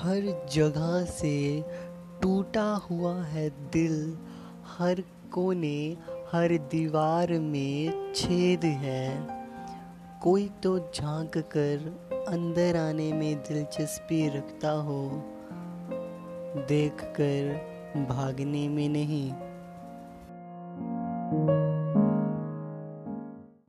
हर जगह से टूटा हुआ है दिल। हर कोने, हर दीवार में छेद है। कोई तो झाँक कर अंदर आने में दिलचस्पी रखता हो, देख कर भागने में नहीं।